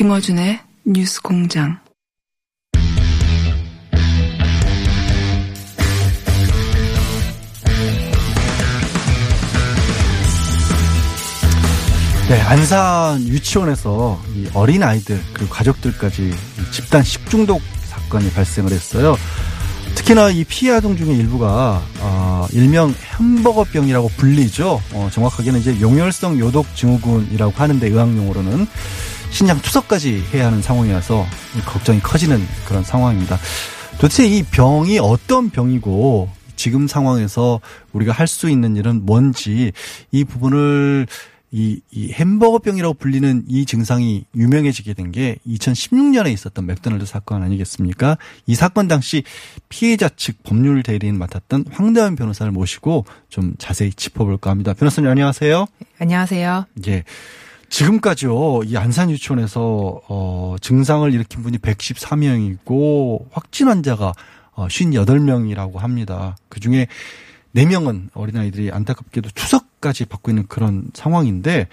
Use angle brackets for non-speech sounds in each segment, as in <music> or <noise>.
김어준의 뉴스 공장. 네, 안산 유치원에서 이 어린 아이들 그리고 가족들까지 이 집단 식중독 사건이 발생을 했어요. 특히나 이 피해 아동 중에 일부가 어, 일명 햄버거병이라고 불리죠. 어, 정확하게는 이제 용혈성 요독 증후군이라고 하는데 의학용어로는 신장 투석까지 해야 하는 상황이라서 걱정이 커지는 그런 상황입니다. 도대체 이 병이 어떤 병이고 지금 상황에서 우리가 할 수 있는 일은 뭔지 이 부분을 이, 이 햄버거병이라고 불리는 이 증상이 유명해지게 된 게 2016년에 있었던 맥도날드 사건 아니겠습니까? 이 사건 당시 피해자 측 법률 대리인 맡았던 황대현 변호사를 모시고 좀 자세히 짚어볼까 합니다. 변호사님 안녕하세요. 안녕하세요. 예. 지금까지요, 이 안산 유치원에서, 어, 증상을 일으킨 분이 114명이고, 확진 환자가 어, 58명이라고 합니다. 그 중에 4명은 어린아이들이 안타깝게도 추석까지 받고 있는 그런 상황인데,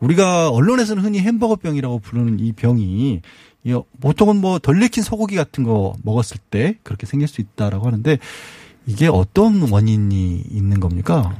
우리가 언론에서는 흔히 햄버거병이라고 부르는 이 병이, 이 보통은 뭐 덜 익힌 소고기 같은 거 먹었을 때 그렇게 생길 수 있다라고 하는데, 이게 어떤 원인이 있는 겁니까?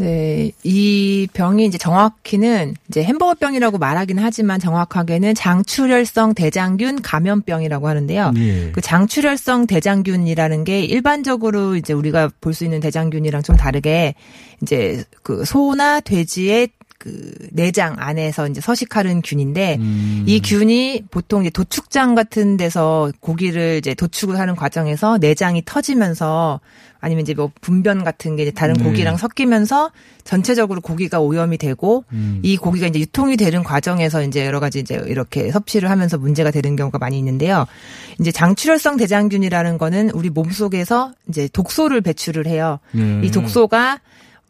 네, 이 병이 이제 정확히는 이제 햄버거병이라고 말하긴 하지만 정확하게는 장출혈성 대장균 감염병이라고 하는데요. 예. 그 장출혈성 대장균이라는 게 일반적으로 이제 우리가 볼 수 있는 대장균이랑 좀 다르게 이제 그 소나 돼지의 그 내장 안에서 이제 서식하는 균인데 음. 이 균이 보통 이제 도축장 같은 데서 고기를 이제 도축을 하는 과정에서 내장이 터지면서 아니면 이제 뭐 분변 같은 게 이제 다른 네. 고기랑 섞이면서 전체적으로 고기가 오염이 되고 음. 이 고기가 이제 유통이 되는 과정에서 이제 여러 가지 이제 이렇게 섭취를 하면서 문제가 되는 경우가 많이 있는데요. 이제 장출혈성 대장균이라는 거는 우리 몸 속에서 이제 독소를 배출을 해요. 네. 이 독소가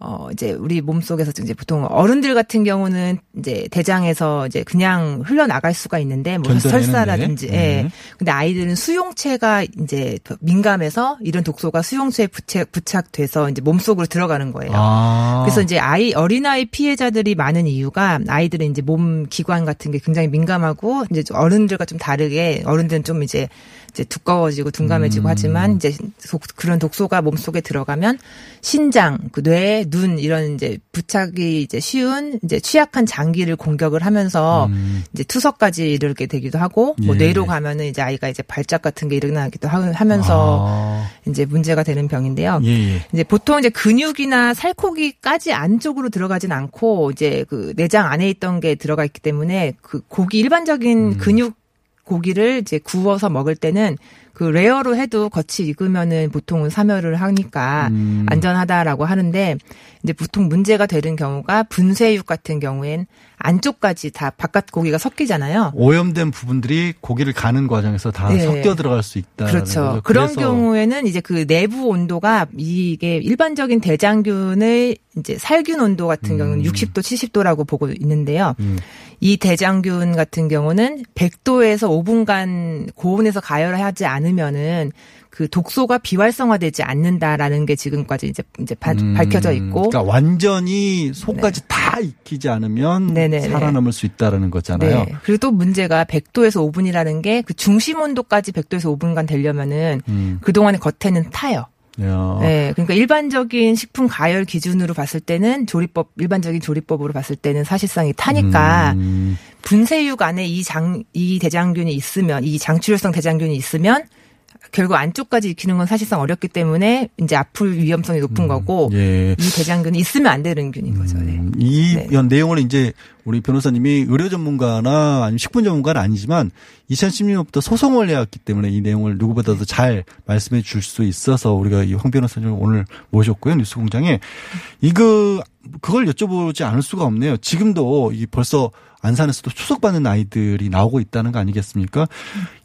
어 이제 우리 몸 속에서 이제 보통 어른들 같은 경우는 이제 대장에서 이제 그냥 흘러나갈 수가 있는데 뭐. 설사라든지 예. 네. 근데 아이들은 수용체가 이제 더 민감해서 이런 독소가 수용체에 부착, 부착돼서 이제 몸 속으로 들어가는 거예요. 아. 그래서 이제 아이 어린아이 피해자들이 많은 이유가 아이들은 이제 몸 기관 같은 게 굉장히 민감하고 이제 좀 어른들과 좀 다르게 어른들은 좀 이제 이제 두꺼워지고 둔감해지고 음. 하지만 이제 독- 그런 독소가 몸 속에 들어가면 신장, 그 뇌, 눈 이런 이제 부착이 이제 쉬운 이제 취약한 장기를 공격을 하면서 음. 이제 투석까지 이르게 되기도 하고 뭐 예. 뇌로 가면은 이제 아이가 이제 발작 같은 게 일어나기도 하- 하면서 아. 이제 문제가 되는 병인데요. 예, 예. 이제 보통 이제 근육이나 살코기까지 안쪽으로 들어가진 않고 이제 그 내장 안에 있던 게 들어가 있기 때문에 그 고기 일반적인 음. 근육 고기를 이제 구워서 먹을 때는 그 rare로 해도 겉이 익으면은 보통은 사멸을 하니까 음. 안전하다라고 하는데 이제 보통 문제가 되는 경우가 분쇄육 같은 경우엔 안쪽까지 다 바깥 고기가 섞이잖아요. 오염된 부분들이 고기를 가는 과정에서 다 네. 섞여 들어갈 수 있다. 그렇죠. 그런 경우에는 이제 그 내부 온도가 이게 일반적인 대장균의 이제 살균 온도 같은 경우는 음. 60도, 70도라고 보고 있는데요. 음. 이 대장균 같은 경우는 100도에서 5분간 고온에서 가열하지 않으면은 그 독소가 비활성화되지 않는다라는 게 지금까지 이제 이제 바- 음, 밝혀져 있고 그러니까 완전히 속까지 다 익히지 않으면 네네네. 살아남을 수 있다라는 거잖아요. 네. 그리고 또 문제가 100도에서 5분이라는 게 그 중심 온도까지 100도에서 5분간 되려면은 음. 그동안에 겉에는 타요. 야. 네. 그러니까 일반적인 식품 가열 기준으로 봤을 때는 조리법 일반적인 조리법으로 봤을 때는 사실상 이 타니까 음. 분쇄육 안에 이 장 이 대장균이 있으면 이 장출혈성 대장균이 있으면 결국 안쪽까지 익히는 건 사실상 어렵기 때문에 이제 아플 위험성이 높은 거고 예. 이 대장균이 있으면 안 되는 균인 거죠. 네. 음, 이 네. 연 내용을 이제 우리 변호사님이 의료 전문가나 아니면 식품 전문가는 아니지만 2016년부터 소송을 해왔기 때문에 이 내용을 누구보다도 잘 말씀해 줄 수 있어서 우리가 이 황 변호사님을 오늘 모셨고요 뉴스공장에 이거 그걸 여쭤보지 않을 수가 없네요. 지금도 이 벌써 안산에서도 추석받는 아이들이 나오고 있다는 거 아니겠습니까?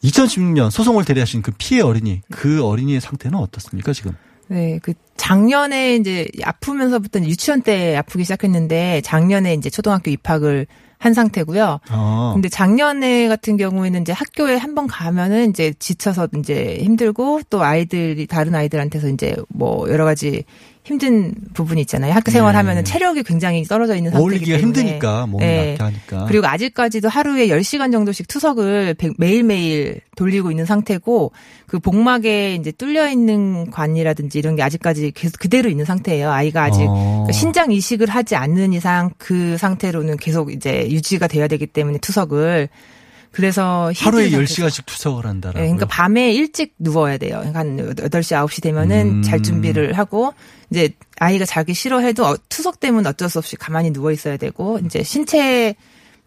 2016년 소송을 대리하신 그 피해 어린이 그 어린이의 상태는 어떻습니까 지금? 네, 그 작년에 이제 아프면서부터 유치원 때 아프기 시작했는데 작년에 이제 초등학교 입학을 한 상태고요. 아. 근데 작년에 같은 경우에는 이제 학교에 한 번 가면은 이제 지쳐서 이제 힘들고 또 아이들이 다른 아이들한테서 이제 뭐 여러 가지 힘든 부분이 있잖아요. 학교 생활하면 은 체력이 굉장히 떨어져 있는 상태이기 네. 때문에 힘드니까 몸이 네. 약게 하니까. 그리고 아직까지도 하루에 10시간 정도씩 투석을 백- 매일매일 돌리고 있는 상태고 그 복막에 이제 뚫려 있는 관이라든지 이런 게 아직까지 계속 그대로 있는 상태예요. 아이가 아직 어. 그러니까 신장 이식을 하지 않는 이상 그 상태로는 계속 이제 유지가 돼야 되기 때문에 투석을 그래서 하루에 상태죠. 10시간씩 투석을 한다라고요. 네, 그러니까 밤에 일찍 누워야 돼요. 그러니까 한 8시, 9시 되면은 음. 잘 준비를 하고 이제 아이가 자기 싫어해도 어- 투석 때문에 어쩔 수 없이 가만히 누워 있어야 되고 이제 신체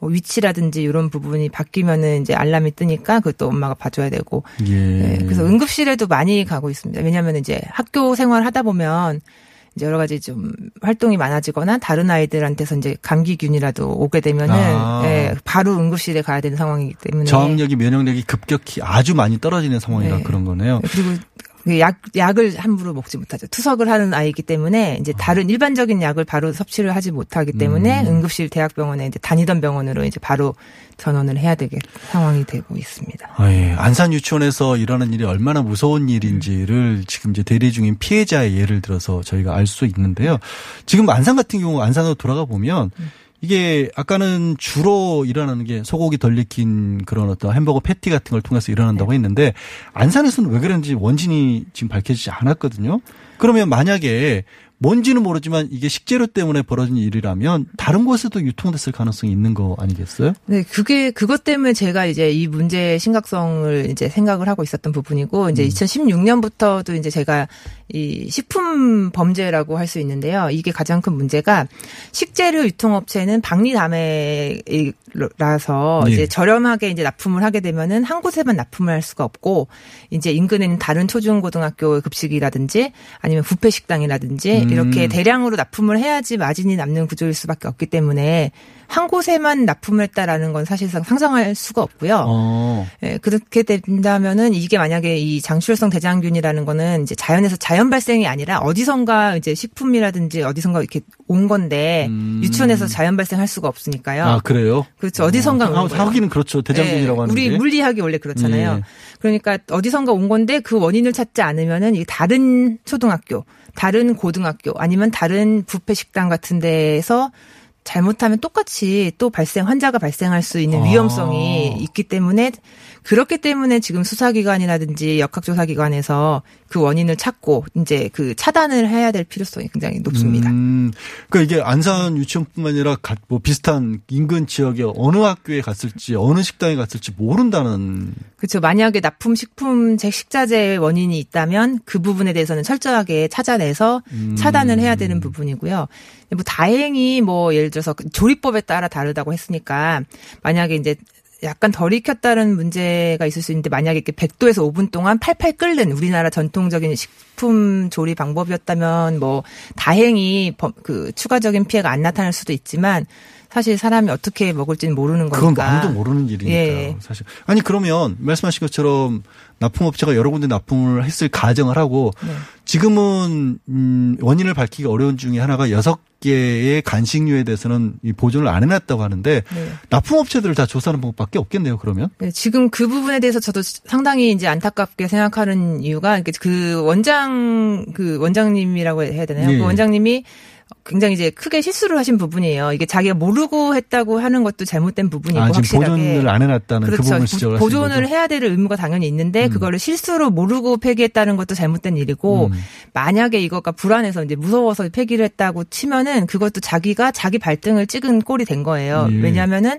뭐 위치라든지 이런 부분이 바뀌면은 이제 알람이 뜨니까 그것도 엄마가 봐줘야 되고 예. 네, 그래서 응급실에도 많이 가고 있습니다. 왜냐하면 이제 학교 생활 하다 보면 이제 여러 가지 좀 활동이 많아지거나 다른 아이들한테서 이제 감기균이라도 오게 되면은 아. 예, 바로 응급실에 가야 되는 상황이기 때문에 저항력이 면역력이 급격히 아주 많이 떨어지는 상황이라 네. 그런 거네요. 그리고 그 약, 약을 함부로 먹지 못하죠. 투석을 하는 아이이기 때문에 이제 다른 일반적인 약을 바로 섭취를 하지 못하기 때문에 음. 응급실 대학병원에 이제 다니던 병원으로 이제 바로 전원을 해야 되게 상황이 되고 있습니다. 아, 예. 안산 유치원에서 일어나는 일이 얼마나 무서운 일인지를 지금 이제 대리 중인 피해자의 예를 들어서 저희가 알 수 있는데요. 지금 안산 같은 경우 안산으로 돌아가 보면 이게 아까는 주로 일어나는 게 소고기 덜 익힌 그런 어떤 햄버거 패티 같은 걸 통해서 일어난다고 했는데 안산에서는 왜 그런지 원진이 지금 밝혀지지 않았거든요. 그러면 만약에 뭔지는 모르지만 이게 식재료 때문에 벌어진 일이라면 다른 곳에도 유통됐을 가능성이 있는 거 아니겠어요? 네, 그게 그것 때문에 제가 이제 이 문제의 심각성을 이제 생각을 하고 있었던 부분이고 이제 2016년부터도 이제 제가 이 식품 범죄라고 할 수 있는데요. 이게 가장 큰 문제가 식재료 유통업체는 박리담회라서 네. 이제 저렴하게 이제 납품을 하게 되면은 한 곳에만 납품을 할 수가 없고 이제 인근에 있는 다른 초중고등학교 급식이라든지 아니면 부페 식당이라든지 음. 이렇게 대량으로 납품을 해야지 마진이 남는 구조일 수밖에 없기 때문에 한 곳에만 납품을 했다라는 건 사실상 상상할 수가 없고요. 어. 예, 그렇게 된다면은 이게 만약에 이 장출성 대장균이라는 거는 이제 자연에서 자연 발생이 아니라 어디선가 이제 식품이라든지 어디선가 이렇게 온 건데 음. 유치원에서 자연 발생할 수가 없으니까요. 아, 그래요? 그렇죠. 어디선가 아, 온 거예요. 하기는 그렇죠. 대장균이라고 예, 하는 우리 게. 물리학이 원래 그렇잖아요. 예. 그러니까 어디선가 온 건데 그 원인을 찾지 않으면은 이 다른 초등학교, 다른 고등학교 아니면 다른 부페 식당 같은 데에서 잘못하면 똑같이 또 발생 환자가 발생할 수 있는 아. 위험성이 있기 때문에 그렇기 때문에 지금 수사기관이라든지 역학조사기관에서 그 원인을 찾고 이제 그 차단을 해야 될 필요성이 굉장히 높습니다. 음, 그러니까 이게 안산 유치원뿐만 아니라 가- 뭐 비슷한 인근 지역에 어느 학교에 갔을지 어느 식당에 갔을지 모른다는 그렇죠. 만약에 납품 식품 제 식자재 원인이 있다면 그 부분에 대해서는 철저하게 찾아내서 음. 차단을 해야 되는 부분이고요. 뭐 다행히 뭐 예를 들어서 그 조리법에 따라 다르다고 했으니까 만약에 이제 약간 덜 익혔다는 문제가 있을 수 있는데 만약에 이렇게 100도에서 5분 동안 팔팔 끓는 우리나라 전통적인 식품 조리 방법이었다면 뭐 다행히 범- 그 추가적인 피해가 안 나타날 수도 있지만 사실 사람이 어떻게 먹을지는 모르는 그건 거니까. 아무도 모르는 일이니까요. 예. 사실. 아니 그러면 말씀하신 것처럼 납품업체가 여러 군데 납품을 했을 가정을 하고 네. 지금은 음 원인을 밝히기 어려운 중에 하나가 여섯 개의 간식류에 대해서는 이 보존을 안 해놨다고 하는데 네. 납품업체들을 다 조사하는 방법밖에 없겠네요. 그러면 네, 지금 그 부분에 대해서 저도 상당히 이제 안타깝게 생각하는 이유가 그 원장 그 원장님이라고 해야 되나요? 예. 그 원장님이 굉장히 이제 크게 실수를 하신 부분이에요. 이게 자기가 모르고 했다고 하는 것도 잘못된 부분이고 아, 확실하게 보존을 안 해놨다는 그 그렇죠. 부분을 지적을 하시는 보존을. 해야 될 의무가 당연히 있는데 음. 그거를 실수로 모르고 폐기했다는 것도 잘못된 일이고 음. 만약에 이거가 불안해서 이제 무서워서 폐기를 했다고 치면은 그것도 자기가 자기 발등을 찍은 꼴이 된 거예요. 예. 왜냐하면은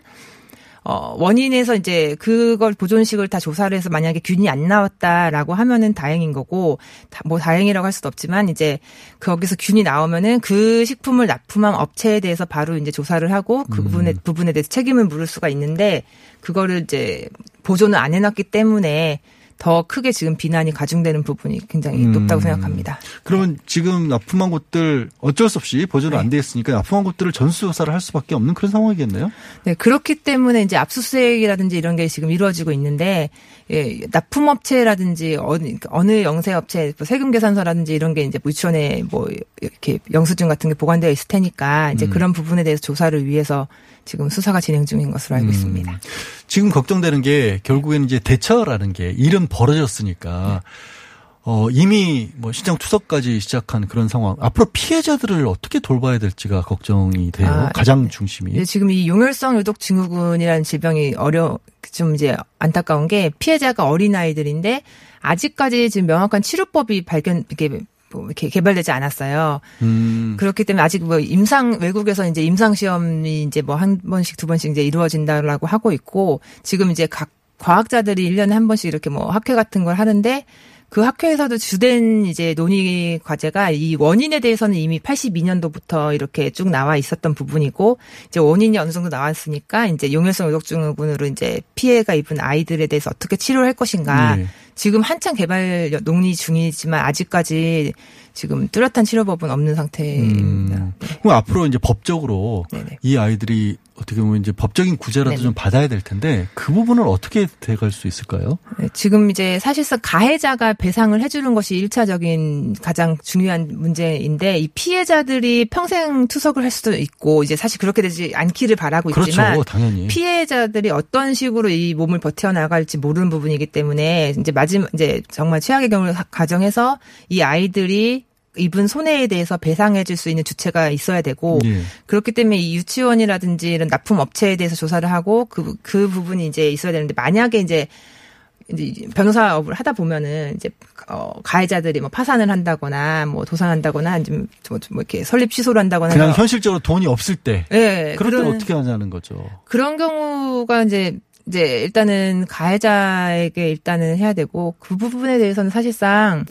어, 원인에서 이제 그걸 보존식을 다 조사를 해서 만약에 균이 안 나왔다라고 하면은 다행인 거고, 다- 뭐 다행이라고 할 수도 없지만 이제 거기서 균이 나오면은 그 식품을 납품한 업체에 대해서 바로 이제 조사를 하고 그 부분에, 부분에 대해서 책임을 물을 수가 있는데 그거를 이제 보존을 안 해놨기 때문에 더 크게 지금 비난이 가중되는 부분이 굉장히 음. 높다고 생각합니다. 그러면 지금 납품한 곳들 어쩔 수 없이 보존을 네. 안돼 있으니까 납품한 곳들을 전수조사를 할 수밖에 없는 그런 상황이겠네요. 네, 그렇기 때문에 이제 압수수색이라든지 이런 게 지금 이루어지고 있는데, 예, 납품업체라든지 어느, 어느 영세업체, 뭐 세금 계산서라든지 이런 게 이제 유치원에 뭐 이렇게 영수증 같은 게 보관되어 있을 테니까 이제 음. 그런 부분에 대해서 조사를 위해서 지금 수사가 진행 중인 것으로 알고 음. 있습니다. 지금 걱정되는 게 결국에는 이제 대처라는 게 일은 벌어졌으니까 어 이미 뭐 시장 투석까지 시작한 그런 상황. 앞으로 피해자들을 어떻게 돌봐야 될지가 걱정이 돼요. 아, 가장 중심이. 이제 지금 이 용혈성 유독 증후군이라는 질병이 어려 좀 이제 안타까운 게 피해자가 어린 아이들인데 아직까지 지금 명확한 치료법이 발견 이게 뭐 이렇게 개발되지 않았어요. 음. 그렇기 때문에 아직 뭐 임상 외국에서 이제 임상 시험이 이제 뭐 한 번씩 두 번씩 이제 이루어진다라고 하고 있고 지금 이제 각 과학자들이 1년에 한 번씩 이렇게 뭐 학회 같은 걸 하는데 그 학회에서도 주된 이제 논의 과제가 이 원인에 대해서는 이미 82년도부터 이렇게 쭉 나와 있었던 부분이고 이제 원인이 어느 정도 나왔으니까 이제 용혈성 의독증후군으로 이제 피해가 입은 아이들에 대해서 어떻게 치료를 할 것인가 네. 지금 한창 개발 논의 중이지만 아직까지 지금 뚜렷한 치료법은 없는 상태입니다. 음. 그럼 앞으로 이제 법적으로 네네. 이 아이들이 어떻게 보면 이제 법적인 구제라도 네네. 좀 받아야 될 텐데 그 부분은 어떻게 돼갈 수 있을까요? 네, 지금 이제 사실상 가해자가 배상을 해주는 것이 일차적인 가장 중요한 문제인데 이 피해자들이 평생 투석을 할 수도 있고 이제 사실 그렇게 되지 않기를 바라고 있지만 그렇죠. 당연히. 피해자들이 어떤 식으로 이 몸을 버텨나갈지 모르는 부분이기 때문에 이제 마 지막 이제 정말 최악의 경우를 가- 가정해서 이 아이들이 입은 손해에 대해서 배상해 줄 수 있는 주체가 있어야 되고 예. 그렇기 때문에 이 유치원이라든지 이런 납품 업체에 대해서 조사를 하고 그, 그 부분이 이제 있어야 되는데 만약에 이제 이제 변호사업을 하다 보면은 이제 어 가해자들이 뭐 파산을 한다거나 뭐 도산한다거나 좀 뭐, 뭐 이렇게 설립 취소를 한다거나 그냥 현실적으로 돈이 없을 때 예, 그럴 때 어떻게 하자는 거죠. 그런 경우가 이제 이제 일단은 가해자에게 일단은 해야 되고 그 부분에 대해서는 사실상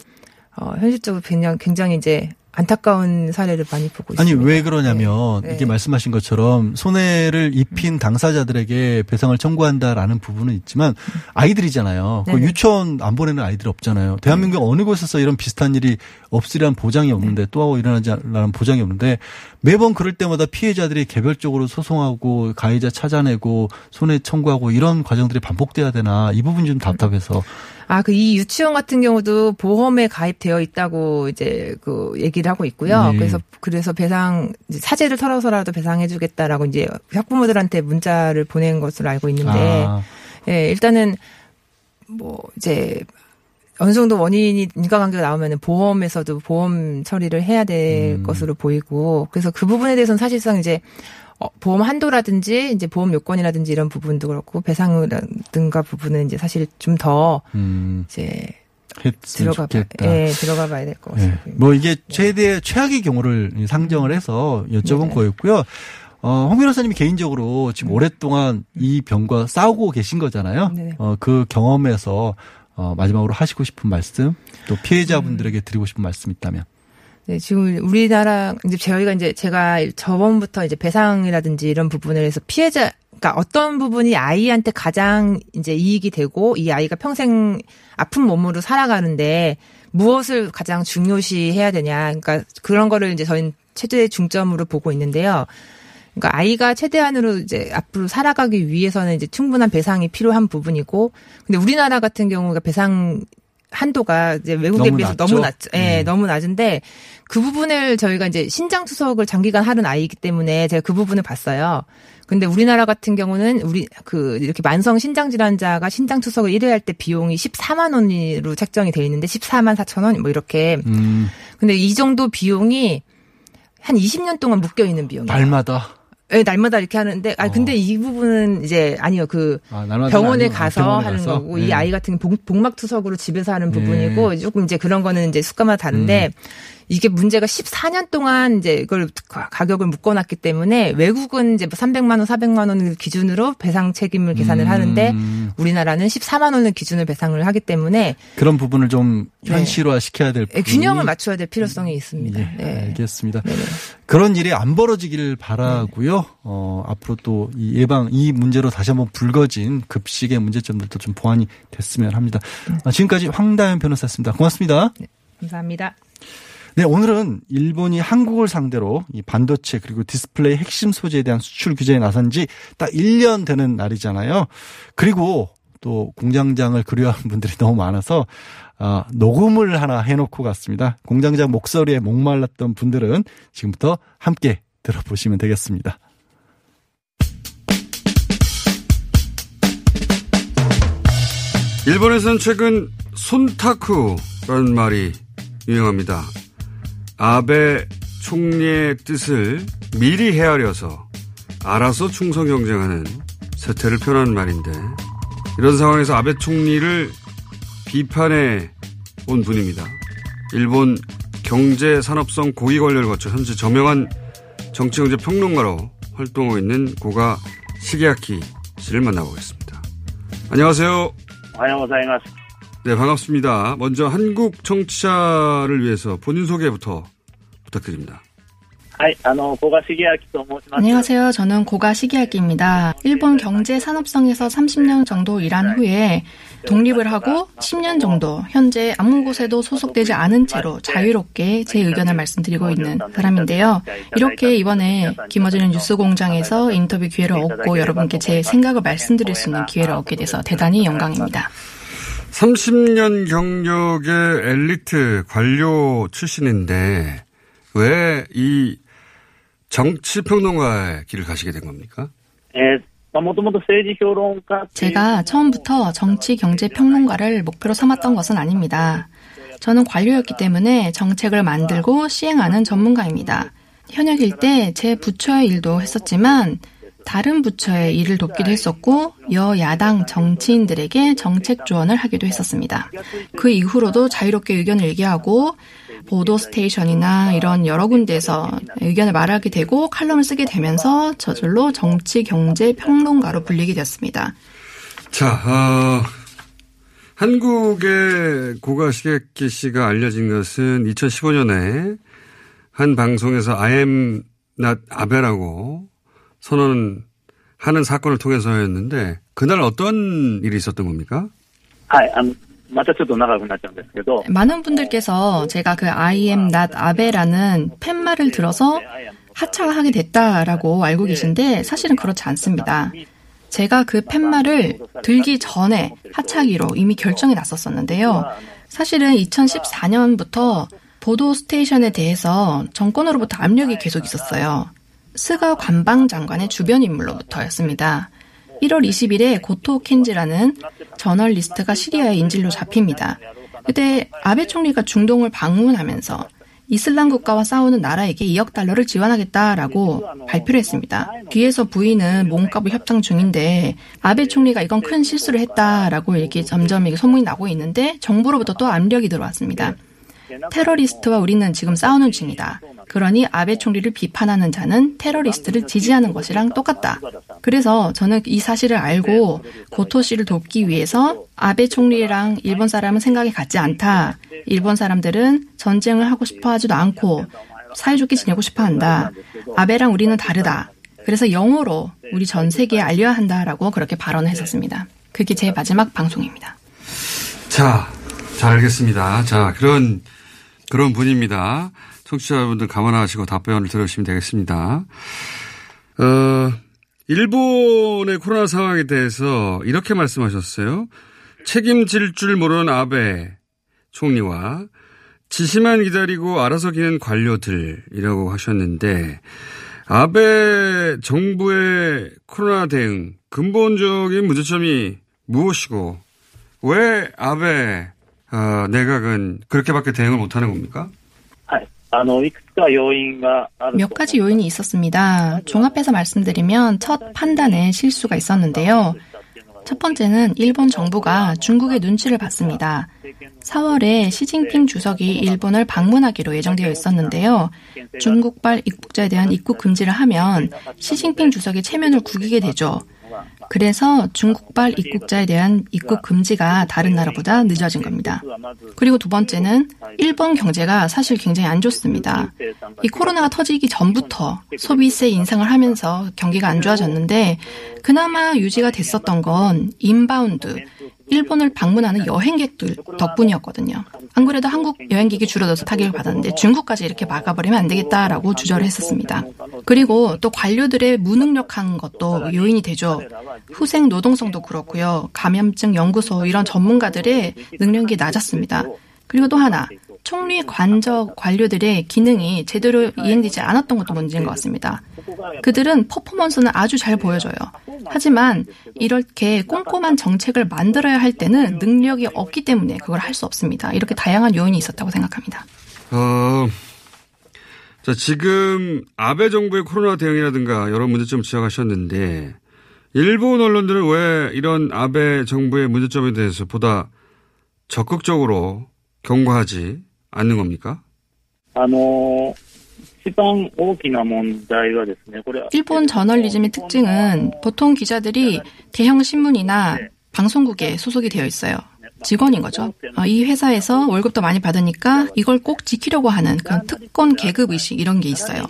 어 현실적으로 굉장히 굉장히 이제 안타까운 사례를 많이 보고 아니 있습니다. 왜 그러냐면 네. 이게 말씀하신 것처럼 손해를 입힌 당사자들에게 배상을 청구한다라는 부분은 있지만 아이들이잖아요. 그. 유치원 안 보내는 아이들 없잖아요. 대한민국 어느 곳에서 이런 비슷한 일이 없으리란 보장이 없는데 또 일어나지 않으라는 보장이 없는데 매번 그럴 때마다 피해자들이 개별적으로 소송하고 가해자 찾아내고 손해 청구하고 이런 과정들이 반복돼야 되나 이 부분이 좀 답답해서 아, 그 이 유치원 같은 경우도 보험에 가입되어 있다고 이제 그 얘기를 하고 있고요. 네. 그래서 그래서 배상 이제 사재를 털어서라도 배상해 주겠다라고 이제 학부모들한테 문자를 보낸 것으로 알고 있는데 아, 예, 일단은 뭐 이제 어느 정도 원인이 인과관계가 나오면은 보험에서도 보험 처리를 해야 될 음. 것으로 보이고 그래서 그 부분에 대해서는 사실상 이제 어, 보험 한도라든지 이제 보험 요건이라든지 이런 부분도 그렇고 배상이라든가 부분은 이제 사실 좀더 음, 이제 들어가 봐, 좋겠다. 예, 들어가 봐야 될것 예. 같습니다. 뭐 이게 최대 최악의 경우를 상정을 해서 여쭤본 네네. 거였고요. 어, 홍 변호사님이 개인적으로 지금 오랫동안 이 병과 싸우고 계신 거잖아요. 네네. 어, 그 경험에서 어, 마지막으로 하시고 싶은 말씀, 또 피해자분들에게 드리고 싶은 말씀 있다면. 네, 지금 우리나라 이제 저희가 이제 제가 저번부터 이제 배상이라든지 이런 부분을 해서 피해자 그러니까 어떤 부분이 아이한테 가장 이제 이익이 되고 이 아이가 평생 아픈 몸으로 살아가는데 무엇을 가장 중요시 해야 되냐. 그러니까 그런 거를 이제 저희는 최대 중점으로 보고 있는데요. 그러니까 아이가 최대한으로 이제 앞으로 살아가기 위해서는 이제 충분한 배상이 필요한 부분이고 근데 우리나라 같은 경우가 배상 한도가 이제 외국에 너무 비해서 낮죠? 너무 낮죠. 예, 네. 너무 낮은데 그 부분을 저희가 이제 신장 투석을 장기간 하는 아이이기 때문에 제가 그 부분을 봤어요. 근데 우리나라 같은 경우는 우리 그 이렇게 만성 신장 질환자가 신장 투석을 1회 할 때 비용이 14만 원으로 책정이 돼 있는데 14만 4천 원 뭐 이렇게. 음, 근데 이 정도 비용이 한 20년 동안 묶여 있는 비용이에요. 날마다. 예, 날마다 이렇게 하는데 아 근데 이 부분은 이제 아니요. 그 아, 병원에 아니고, 아, 가서 병원에 하는 가서? 거고 네. 이 아이 같은 경 복막 투석으로 집에서 하는 네. 부분이고 조금 이제 그런 거는 이제 수가마다 다른데 음. 이게 문제가 14년 동안 이제 이걸 가- 가격을 묶어놨기 때문에 외국은 이제 뭐 300만 원, 400만 원을 기준으로 배상 책임을 계산을 음. 하는데 우리나라는 14만 원을 기준으로 배상을 하기 때문에 그런 부분을 좀 네. 현실화 시켜야 될 예, 부분이 균형을 맞춰야 될 필요성이 있습니다. 예, 네. 알겠습니다. 네네. 그런 일이 안 벌어지길 바라고요. 어, 앞으로 또 이 예방 이 문제로 다시 한번 불거진 급식의 문제점들도 좀 보완이 됐으면 합니다. 아, 지금까지 황다연 변호사였습니다. 고맙습니다. 감사합니다. 네, 오늘은 일본이 한국을 상대로 이 반도체 그리고 디스플레이 핵심 소재에 대한 수출 규제에 나선 지 딱 1년 되는 날이잖아요. 그리고 또 공장장을 그리워하는 분들이 너무 많아서 아, 녹음을 하나 해놓고 갔습니다. 공장장 목소리에 목말랐던 분들은 지금부터 함께 들어보시면 되겠습니다. 일본에서는 최근 손타쿠라는 말이 유행합니다. 아베 총리의 뜻을 미리 헤아려서 알아서 충성 경쟁하는 세태를 표현한 말인데 이런 상황에서 아베 총리를 비판해 온 분입니다. 일본 경제 산업성 고위 관료를 거쳐 현재 저명한 정치경제 평론가로 활동하고 있는 고가 시계아키 씨를 만나보겠습니다. 안녕하세요. 안녕하세요. 네, 반갑습니다. 먼저 한국 청취자를 위해서 본인 소개부터 부탁드립니다. 안녕하세요. 저는 고가 시기야기입니다. 일본 경제 산업성에서 30년 정도 일한 후에 독립을 하고 10년 정도 현재 아무 곳에도 소속되지 않은 채로 자유롭게 제 의견을 말씀드리고 있는 사람인데요. 이렇게 이번에 김어지는 뉴스 공장에서 인터뷰 기회를 얻고 여러분께 제 생각을 말씀드릴 수 있는 기회를 얻게 돼서 대단히 영광입니다. 30년 경력의 엘리트 관료 출신인데 왜 이 정치 평론가의 길을 가시게 된 겁니까? 제가 처음부터 정치 경제 평론가를 목표로 삼았던 것은 아닙니다. 저는 관료였기 때문에 정책을 만들고 시행하는 전문가입니다. 현역일 때 제 부처의 일도 했었지만 다른 부처의 일을 돕기도 했었고 여야당 정치인들에게 정책 조언을 하기도 했었습니다. 그 이후로도 자유롭게 의견을 얘기하고 보도 스테이션이나 이런 여러 군데에서 의견을 말하게 되고 칼럼을 쓰게 되면서 저절로 정치 경제 평론가로 불리게 되었습니다. 자, 어, 한국의 고가 시게키 씨가 알려진 것은 2015년에 한 방송에서 I am not 아베라고 선언하는 사건을 통해서였는데 그날 어떤 일이 있었던 겁니까? はい、あの、またちょっと長くなっちゃうんですけど、 많은 분들께서 제가 그 I am not 아베라는 팻말을 들어서 하차를 하게 됐다라고 알고 계신데 사실은 그렇지 않습니다. 제가 그 팻말을 들기 전에 하차하기로 이미 결정이 났었었는데요. 사실은 2014년부터 보도 스테이션에 대해서 정권으로부터 압력이 계속 있었어요. 스가 관방 장관의 주변 인물로부터였습니다. 1월 20일에 고토 켄지라는 저널리스트가 시리아에 인질로 잡힙니다. 그때 아베 총리가 중동을 방문하면서 이슬람 국가와 싸우는 나라에게 2억 달러를 지원하겠다라고 발표를 했습니다. 뒤에서 부인은 몸값을 협상 중인데 아베 총리가 이건 큰 실수를 했다라고 이렇게 점점 이게 소문이 나고 있는데 정부로부터 또 압력이 들어왔습니다. 테러리스트와 우리는 지금 싸우는 중이다. 그러니 아베 총리를 비판하는 자는 테러리스트를 지지하는 것이랑 똑같다. 그래서 저는 이 사실을 알고 고토 씨를 돕기 위해서 아베 총리랑 일본 사람은 생각이 같지 않다. 일본 사람들은 전쟁을 하고 싶어 하지도 않고 사이좋게 지내고 싶어 한다. 아베랑 우리는 다르다. 그래서 영어로 우리 전 세계에 알려야 한다라고 그렇게 발언을 했었습니다. 그게 제 마지막 방송입니다. 자, 잘 알겠습니다. 자, 그런, 그런 분입니다. 청취자분들 감안하시고 답변을 들으시면 되겠습니다. 어, 일본의 코로나 상황에 대해서 이렇게 말씀하셨어요. 책임질 줄 모르는 아베 총리와 지시만 기다리고 알아서 기는 관료들이라고 하셨는데 아베 정부의 코로나 대응 근본적인 문제점이 무엇이고 왜 아베 어, 내각은 그렇게밖에 대응을 못하는 겁니까? 몇 가지 요인이 있었습니다. 종합해서 말씀드리면 첫 판단에 실수가 있었는데요. 첫 번째는 일본 정부가 중국의 눈치를 봤습니다. 4월에 시진핑 주석이 일본을 방문하기로 예정되어 있었는데요. 중국발 입국자에 대한 입국 금지를 하면 시진핑 주석이 체면을 구기게 되죠. 그래서 중국발 입국자에 대한 입국 금지가 다른 나라보다 늦어진 겁니다. 그리고 두 번째는 일본 경제가 사실 굉장히 안 좋습니다. 이 코로나가 터지기 전부터 소비세 인상을 하면서 경기가 안 좋아졌는데 그나마 유지가 됐었던 건 inbound, 일본을 방문하는 여행객들 덕분이었거든요. 안 그래도 한국 여행객이 줄어들어서 타격을 받았는데 중국까지 이렇게 막아버리면 안 되겠다라고 주저를 했었습니다. 그리고 또 관료들의 무능력한 것도 요인이 되죠. 후생 노동성도 그렇고요. 감염증 연구소 이런 전문가들의 능력이 낮았습니다. 그리고 또 하나 총리 관저 관료들의 기능이 제대로 이행되지 않았던 것도 문제인 것 같습니다. 그들은 퍼포먼스는 아주 잘 보여줘요. 하지만 이렇게 꼼꼼한 정책을 만들어야 할 때는 능력이 없기 때문에 그걸 할 수 없습니다. 이렇게 다양한 요인이 있었다고 생각합니다. 어, 자, 지금 아베 정부의 코로나 대응이라든가 여러 문제점 지적하셨는데 일본 언론들은 왜 이런 아베 정부의 문제점에 대해서 보다 적극적으로 경과하지 않는 겁니까? 일본 저널리즘의 특징은 보통 기자들이 대형 신문이나 방송국에 소속이 되어 있어요. 직원인 거죠. 어, 이 회사에서 월급도 많이 받으니까 이걸 꼭 지키려고 하는 그런 특권 계급 의식 이런 게 있어요.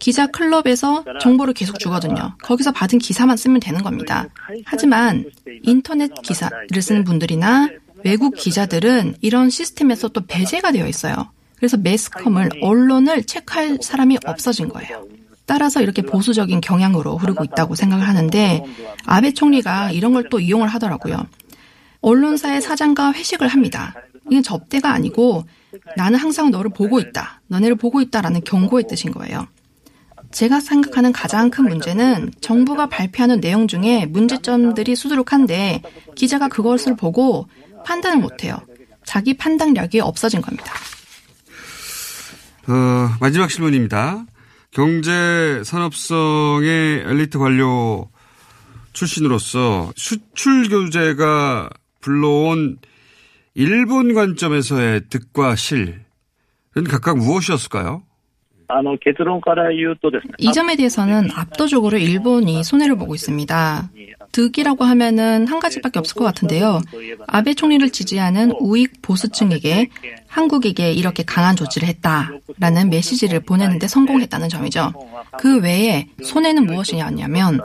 기자 클럽에서 정보를 계속 주거든요. 거기서 받은 기사만 쓰면 되는 겁니다. 하지만 인터넷 기사를 쓰는 분들이나 외국 기자들은 이런 시스템에서 또 배제가 되어 있어요. 그래서 매스컴을 언론을 체크할 사람이 없어진 거예요. 따라서 이렇게 보수적인 경향으로 흐르고 있다고 생각을 하는데 아베 총리가 이런 걸 또 이용을 하더라고요. 언론사의 사장과 회식을 합니다. 이건 접대가 아니고 나는 항상 너를 보고 있다. 너네를 보고 있다라는 경고의 뜻인 거예요. 제가 생각하는 가장 큰 문제는 정부가 발표하는 내용 중에 문제점들이 수두룩한데 기자가 그것을 보고 판단을 못해요. 자기 판단력이 없어진 겁니다. 어, 마지막 질문입니다. 경제 산업성의 엘리트 관료 출신으로서 수출 규제가 불러온 일본 관점에서의 득과 실은 각각 무엇이었을까요? 이 점에 대해서는 압도적으로 일본이 손해를 보고 있습니다. 득이라고 하면은 한 가지밖에 없을 것 같은데요. 아베 총리를 지지하는 우익 보수층에게 한국에게 이렇게 강한 조치를 했다라는 메시지를 보내는데 성공했다는 점이죠. 그 외에 손해는 무엇이냐면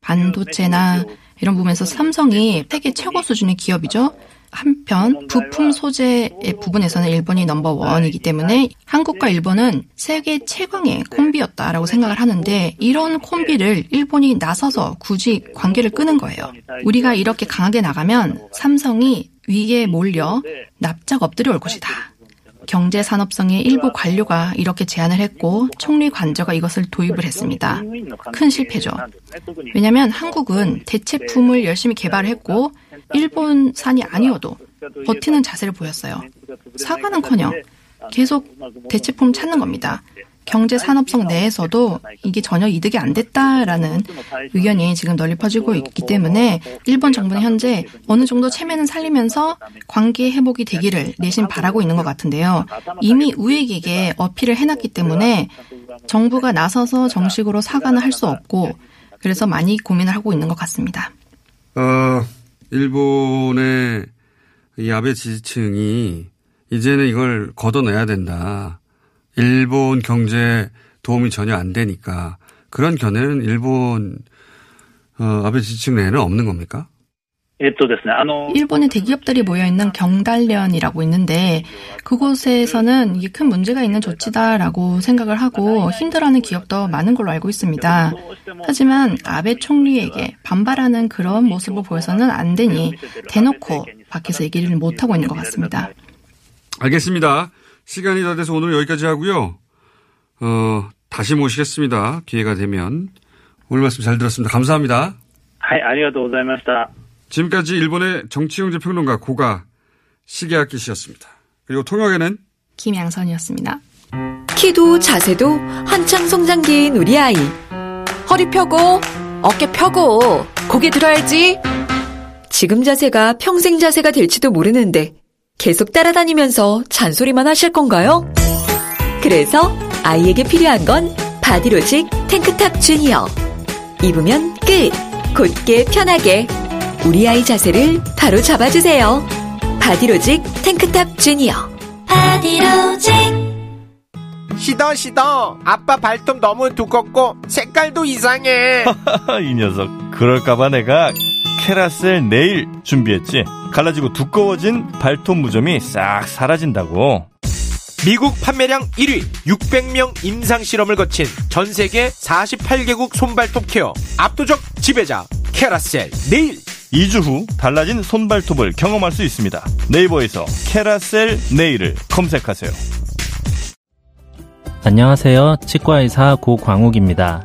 반도체나 이런 부분에서 삼성이 세계 최고 수준의 기업이죠. 한편 부품 소재의 부분에서는 일본이 넘버 원이기 때문에 한국과 일본은 세계 최강의 콤비였다라고 생각을 하는데 이런 콤비를 일본이 나서서 굳이 관계를 끄는 거예요. 우리가 이렇게 강하게 나가면 삼성이 위기에 몰려 납작 엎드려 올 것이다. 경제 산업성의 일부 관료가 이렇게 제안을 했고 총리 관저가 이것을 도입을 했습니다. 큰 실패죠. 왜냐하면 한국은 대체품을 열심히 개발했고 일본산이 아니어도 버티는 자세를 보였어요. 사과는커녕 계속 대체품 찾는 겁니다. 경제 산업성 내에서도 이게 전혀 이득이 안 됐다라는 의견이 지금 널리 퍼지고 있기 때문에 일본 정부는 현재 어느 정도 체면은 살리면서 관계 회복이 되기를 내심 바라고 있는 것 같은데요. 이미 우익에게 어필을 해놨기 때문에 정부가 나서서 정식으로 사과는 할 수 없고 그래서 많이 고민을 하고 있는 것 같습니다. 어, 일본의 이 아베 지지층이 이제는 이걸 걷어내야 된다. 일본 경제에 도움이 전혀 안 되니까 그런 견해는 일본 어, 아베 지층 내에는 없는 겁니까? 일본의 대기업들이 모여있는 경달련이라고 있는데 그곳에서는 이게 큰 문제가 있는 조치다라고 생각을 하고 힘들어하는 기업도 많은 걸로 알고 있습니다. 하지만 아베 총리에게 반발하는 그런 모습을 보여서는 안 되니 대놓고 밖에서 얘기를 못하고 있는 것 같습니다. 알겠습니다. 시간이 다 돼서 오늘 여기까지 하고요. 어, 다시 모시겠습니다. 기회가 되면. 오늘 말씀 잘 들었습니다. 감사합니다. 하이, 아리가도 고자이마시다. 지금까지 일본의 정치경제 평론가 고가 시계학기 씨였습니다. 그리고 통역에는 김양선이었습니다. 키도 자세도 한창 성장기인 우리 아이. 허리 펴고 어깨 펴고 고개 들어야지. 지금 자세가 평생 자세가 될지도 모르는데 계속 따라다니면서 잔소리만 하실 건가요? 그래서 아이에게 필요한 건 바디로직 탱크탑 주니어. 입으면 끝. 곧게 편하게. 우리 아이 자세를 바로 잡아주세요. 바디로직 탱크탑 주니어. 바디로직. 시더 시더 아빠 발톱 너무 두껍고 색깔도 이상해 <laughs> 이 녀석. 그럴까봐 내가 케라셀 네일 준비했지. 갈라지고 두꺼워진 발톱 무좀이 싹 사라진다고. 미국 판매량 1위 600명 임상 실험을 거친 전 세계 48개국 손발톱 케어 압도적 지배자 캐라셀 네일 2주 후 달라진 손발톱을 경험할 수 있습니다. 네이버에서 캐라셀 네일을 검색하세요. 안녕하세요. 치과의사 고광욱입니다.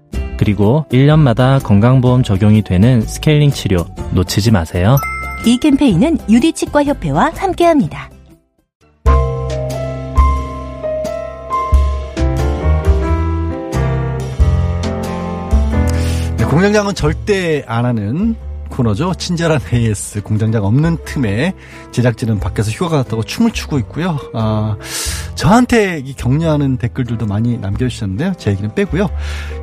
그리고 1년마다 건강보험 적용이 되는 스케일링 치료 놓치지 마세요. 이 캠페인은 유디치과협회와 함께합니다. 네, 공장장은 절대 안 하는 코너죠. 친절한 AS 공장장 없는 틈에 제작진은 밖에서 휴가 갔다고 춤을 추고 있고요. 아, 저한테 이 격려하는 댓글들도 많이 남겨주셨는데요. 제 얘기는 빼고요.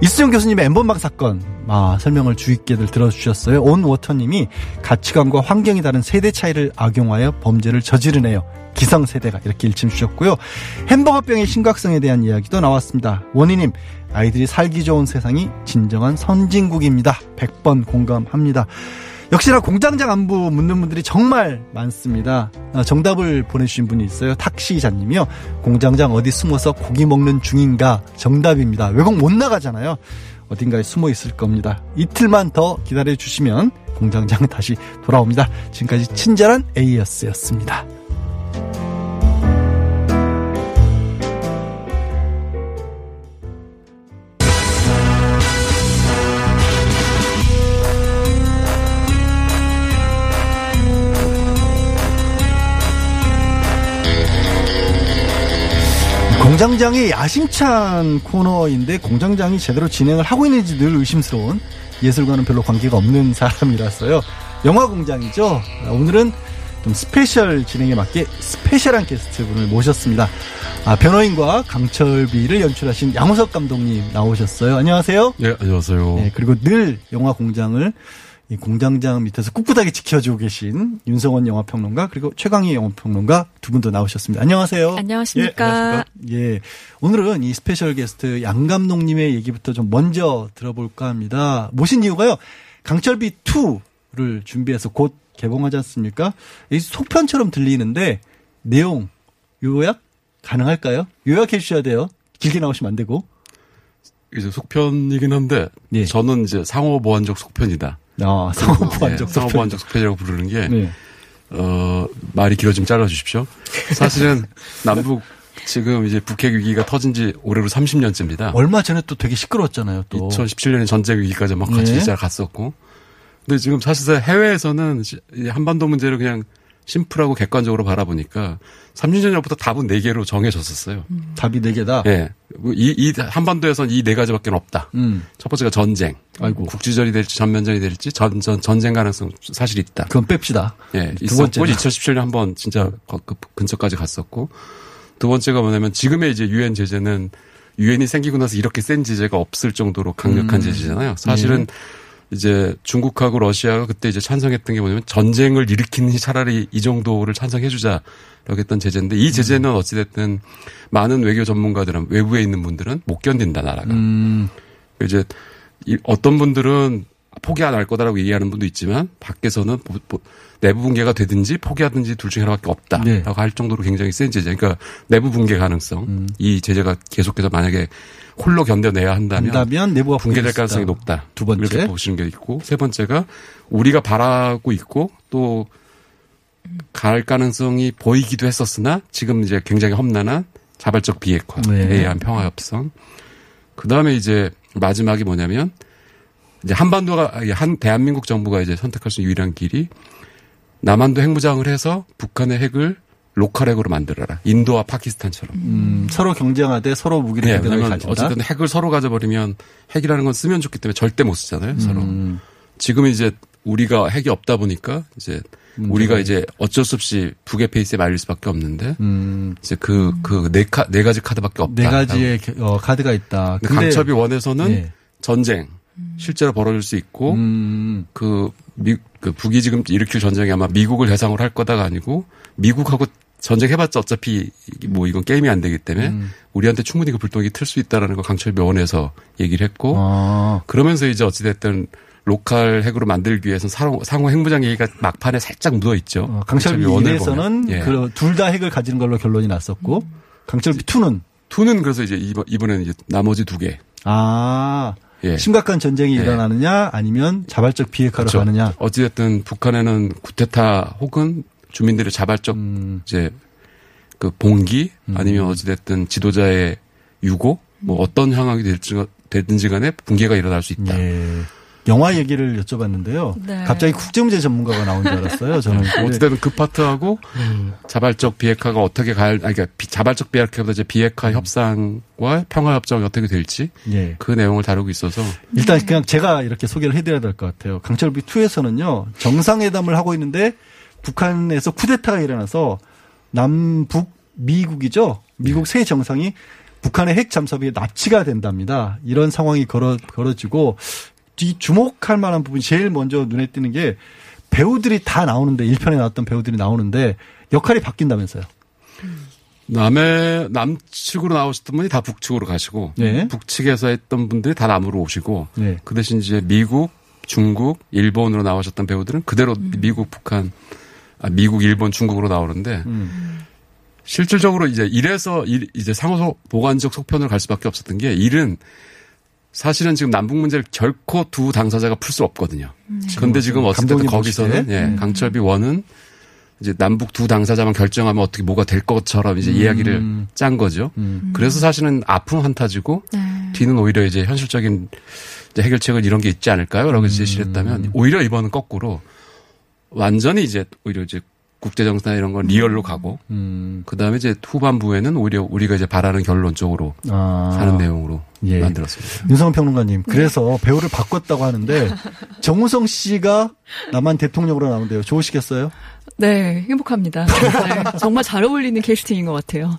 이수정 교수님의 엠번방 사건 아, 설명을 주의 깊게들 들어주셨어요. 온 워터님이 가치관과 환경이 다른 세대 차이를 악용하여 범죄를 저지르네요. 기성세대가 이렇게 일침 주셨고요. 햄버거병의 심각성에 대한 이야기도 나왔습니다. 원희님, 아이들이 살기 좋은 세상이 진정한 선진국입니다. 100번 공감합니다. 역시나 공장장 안부 묻는 분들이 정말 많습니다. 아, 정답을 보내주신 분이 있어요. 탁시기자님이요. 공장장 어디 숨어서 고기 먹는 중인가? 정답입니다. 외국 못 나가잖아요. 어딘가에 숨어 있을 겁니다. 이틀만 더 기다려 주시면 공장장 다시 돌아옵니다. 지금까지 친절한 에이어스였습니다. 공장장의 야심찬 코너인데 공장장이 제대로 진행을 하고 있는지 늘 의심스러운 예술과는 별로 관계가 없는 <laughs> 사람이라서요. 영화 공장이죠. 오늘은 좀 special 진행에 맞게 special한 게스트분을 모셨습니다. 아, 변호인과 강철비를 연출하신 양우석 감독님 나오셨어요. 안녕하세요. 예, 안녕하세요. 네, 그리고 늘 영화 공장을 이 공장장 밑에서 꿋꿋하게 지켜주고 계신 윤성은 영화평론가 그리고 최광희 영화평론가 두 분도 나오셨습니다. 안녕하세요. 안녕하십니까. 예, 안녕하십니까. 예, 오늘은 이 special 게스트 양 감독님의 얘기부터 좀 먼저 들어볼까 합니다. 모신 이유가요. 강철비 2를 준비해서 곧 개봉하지 않습니까? 이 속편처럼 들리는데 내용 요약 가능할까요? 요약해 주셔야 돼요. 길게 나오시면 안 되고. 이제 속편이긴 한데 예. 저는 이제 상호 보완적 속편이다. 아, 상호 보완적 예, 상호 속편. 보완적 속편이라고 부르는 게 네. 어, 말이 길어지면 잘라 주십시오. 사실은 남북 지금 이제 북핵 위기가 터진 지 올해로 30년째입니다. 얼마 전에 또 되게 시끄러웠잖아요. 또 2017년에 전쟁 위기까지 막 같이 네. 시작 갔었고. 근데 지금 사실상 해외에서는 이 한반도 문제를 그냥 심플하고 객관적으로 바라보니까 3년 전부터 답은 4개로 정해졌었어요. 답이 4개다? 예. 이, 이 한반도에선 이 네 가지밖에 없다. 음. 첫 번째가 전쟁. 아이고. 국지전이 될지 전면전이 될지 전, 전, 전쟁 가능성 사실 있다. 그건 뺍시다. 예. 두 번째는? 2017년 한번 진짜 거- 그 근처까지 갔었고 두 번째가 뭐냐면 지금의 이제 유엔 제재는 유엔이 생기고 나서 이렇게 센 제재가 없을 정도로 강력한 음. 제재잖아요. 사실은 이제 중국하고 러시아가 그때 이제 찬성했던 게 뭐냐면 전쟁을 일으키는 차라리 이 정도를 찬성해주자 라고 했던 제재인데 이 제재는 어찌됐든 많은 외교 전문가들은 외부에 있는 분들은 못 견딘다 나라가. 음. 이제 이 어떤 분들은 포기 안할 거다라고 얘기하는 분도 있지만 밖에서는 내부 붕괴가 되든지 포기하든지 둘 중에 하나밖에 없다라고 네. 할 정도로 굉장히 센 제재. 그러니까 내부 붕괴 가능성. 음. 이 제재가 계속해서 만약에 홀로 견뎌내야 한다면, 한다면 내부가 붕괴될 가능성이. 높다. 두 번째. 이렇게 보시는 게 있고 세 번째가 우리가 바라고 있고 또 갈 가능성이 보이기도 했었으나 지금 이제 굉장히 험난한 자발적 비핵화에 네. 의한 평화 협상. 그 다음에 이제 마지막이 뭐냐면 이제 한반도가 한 대한민국 정부가 이제 선택할 수 있는 유일한 길이 남한도 핵무장을 해서 북한의 핵을 local 핵으로 만들어라. 인도와 파키스탄처럼. 음, 서로 경쟁하되 서로 무기를 네, 가진다. 어쨌든 핵을 서로 가져버리면 핵이라는 건 쓰면 죽기 때문에 절대 못 쓰잖아요. 서로. 음. 지금은 이제 우리가 핵이 없다 보니까 이제 문제가 우리가 이제 어쩔 수 없이 북의 페이스에 말릴 수밖에 없는데 음. 이제 그 그 네 가, 네 가지 카드밖에 없다. 네 가지의 겨- 어, 카드가 있다. 근데 강철비 one에서는 예. 전쟁 실제로 벌어질 수 있고 음. 그, 미, 그 북이 지금 일으킬 전쟁이 아마 미국을 대상으로 할 거다가 아니고 미국하고 전쟁 해봤자 어차피 뭐 이건 게임이 안 되기 때문에 음. 우리한테 충분히 그 불똥이 튈 수 있다라는 거 강철비 one에서 얘기를 했고 아. 그러면서 이제 어찌됐든 local 핵으로 만들기 위해서는 상호, 상호 핵무장 얘기가 막판에 살짝 묻어 있죠. 어, 강철비 one을 1에서는 보면. 예. 둘다 핵을 가지는 걸로 결론이 났었고 강철비 2는 투는 그래서 이제 이번, 이번에는 이제 나머지 두 개. 아 예. 심각한 전쟁이 예. 일어나느냐 아니면 자발적 비핵화로 그렇죠. 가느냐. 어찌됐든 북한에는 구테타 혹은 주민들의 자발적 음. 이제 그 봉기 아니면 어찌됐든 지도자의 유고 뭐 어떤 상황이 될지 되든지 간에 붕괴가 일어날 수 있다. 예. 영화 얘기를 여쭤봤는데요. 네. 갑자기 국제문제 전문가가 나온 줄 알았어요. 저는 <laughs> 어찌됐든 그 파트하고 자발적 비핵화가 어떻게 갈, 아니, 그러니까 비- 자발적 비핵화보다 이제 비핵화 협상과 평화 협정이 어떻게 될지 예. 그 내용을 다루고 있어서 일단 그냥 제가 이렇게 소개를 해드려야 될 것 같아요. 강철비 2에서는요 정상회담을 하고 있는데 북한에서 쿠데타가 일어나서 남북 미국이죠. 미국 세 정상이 북한의 핵 잠수함에 납치가 된답니다. 이런 상황이 걸어 걸어지고 이 주목할 만한 부분이 제일 먼저 눈에 띄는 게 배우들이 다 나오는데 1편에 나왔던 배우들이 나오는데 역할이 바뀐다면서요. 남의 남측으로 나오셨던 분이 다 북측으로 가시고 네. 북측에서 했던 분들이 다 남으로 오시고 네. 그 대신 이제 미국, 중국, 일본으로 나오셨던 배우들은 그대로 미국, 북한, 아, 미국, 일본, 중국으로 나오는데 음. 실질적으로 이제 이래서 일- 이제 상호 보관적 속편을 갈 수밖에 없었던 게 일은 사실은 지금 남북 문제를 결코 두 당사자가 풀 수 없거든요. 그런데 지금 어쨌든 거기서는. 예, 음. 강철비 one은 이제 남북 두 당사자만 결정하면 어떻게 뭐가 될 것처럼 이제 음. 이야기를 짠 거죠. 그래서 사실은 앞은 판타지고 뒤는 오히려 이제 현실적인 이제 해결책은 이런 게 있지 않을까요? 라고 제시를 음. 했다면 오히려 이번은 거꾸로 완전히 이제 오히려 이제 국제 정세 이런 건 real로 가고 음. 그 다음에 이제 후반부에는 오히려 우리가 이제 바라는 결론 쪽으로 아. 가는 내용으로 예. 만들었습니다. 윤성원 평론가님, 그래서 배우를 바꿨다고 하는데 정우성 씨가 남한 대통령으로 나오는데요. 좋으시겠어요? 네, 행복합니다. 네, 정말 잘 어울리는 캐스팅인 것 같아요.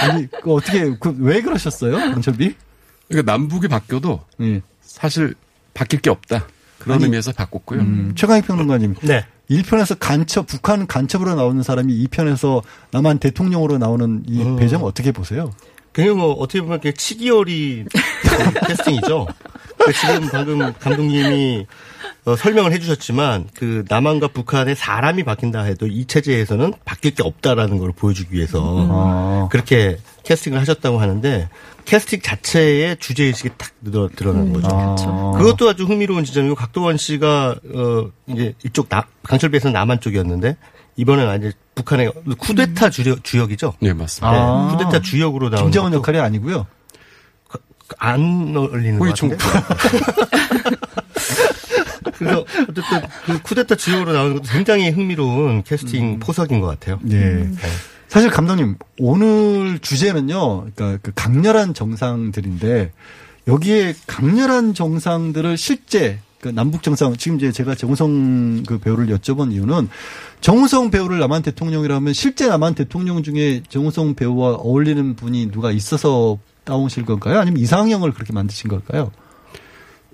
아니, 그 어떻게, 그, 왜 그러셨어요? 강철비? 그러니까 남북이 바뀌어도 사실 바뀔 게 없다. 그런 아니, 의미에서 바꿨고요. 음, 최강희 평론가님. 네. 1편에서 간첩, 북한 간첩으로 나오는 사람이 2편에서 남한 대통령으로 나오는 이 배경 어떻게 보세요? 그냥 뭐 어떻게 보면 그냥 치기어리 <laughs> 캐스팅이죠. 그 지금 방금 감독님이 어, 설명을 해주셨지만 그 남한과 북한의 사람이 바뀐다 해도 이 체제에서는 바뀔 게 없다라는 걸 보여주기 위해서 아. 그렇게 캐스팅을 하셨다고 하는데 캐스팅 자체의 주제 의식이 딱 드러, 드러나는 거죠. 아. 그것도 아주 흥미로운 지점이고 각도원 씨가 어 이제 이쪽 나, 강철비에서는 남한 쪽이었는데 이번에는 이제 북한의 쿠데타 주력, 주역이죠. 네 맞습니다. 아. 쿠데타 주역으로 나오는 김정은 역할이 아니고요. 안 어울리는 것 같은데. <laughs> 그래서 어쨌든 그 쿠데타 지오로 나오는 것도 굉장히 흥미로운 캐스팅 포석인 것 같아요. 예. 네. 사실 감독님 오늘 주제는요. 그러니까 그 강렬한 정상들인데 여기에 강렬한 정상들을 실제 그 남북 정상 지금 이제 제가 정우성 그 배우를 여쭤본 이유는 정우성 배우를 남한 대통령이라면 실제 남한 대통령 중에 정우성 배우와 어울리는 분이 누가 있어서 따오실 건가요? 아니면 이상형을 그렇게 만드신 걸까요?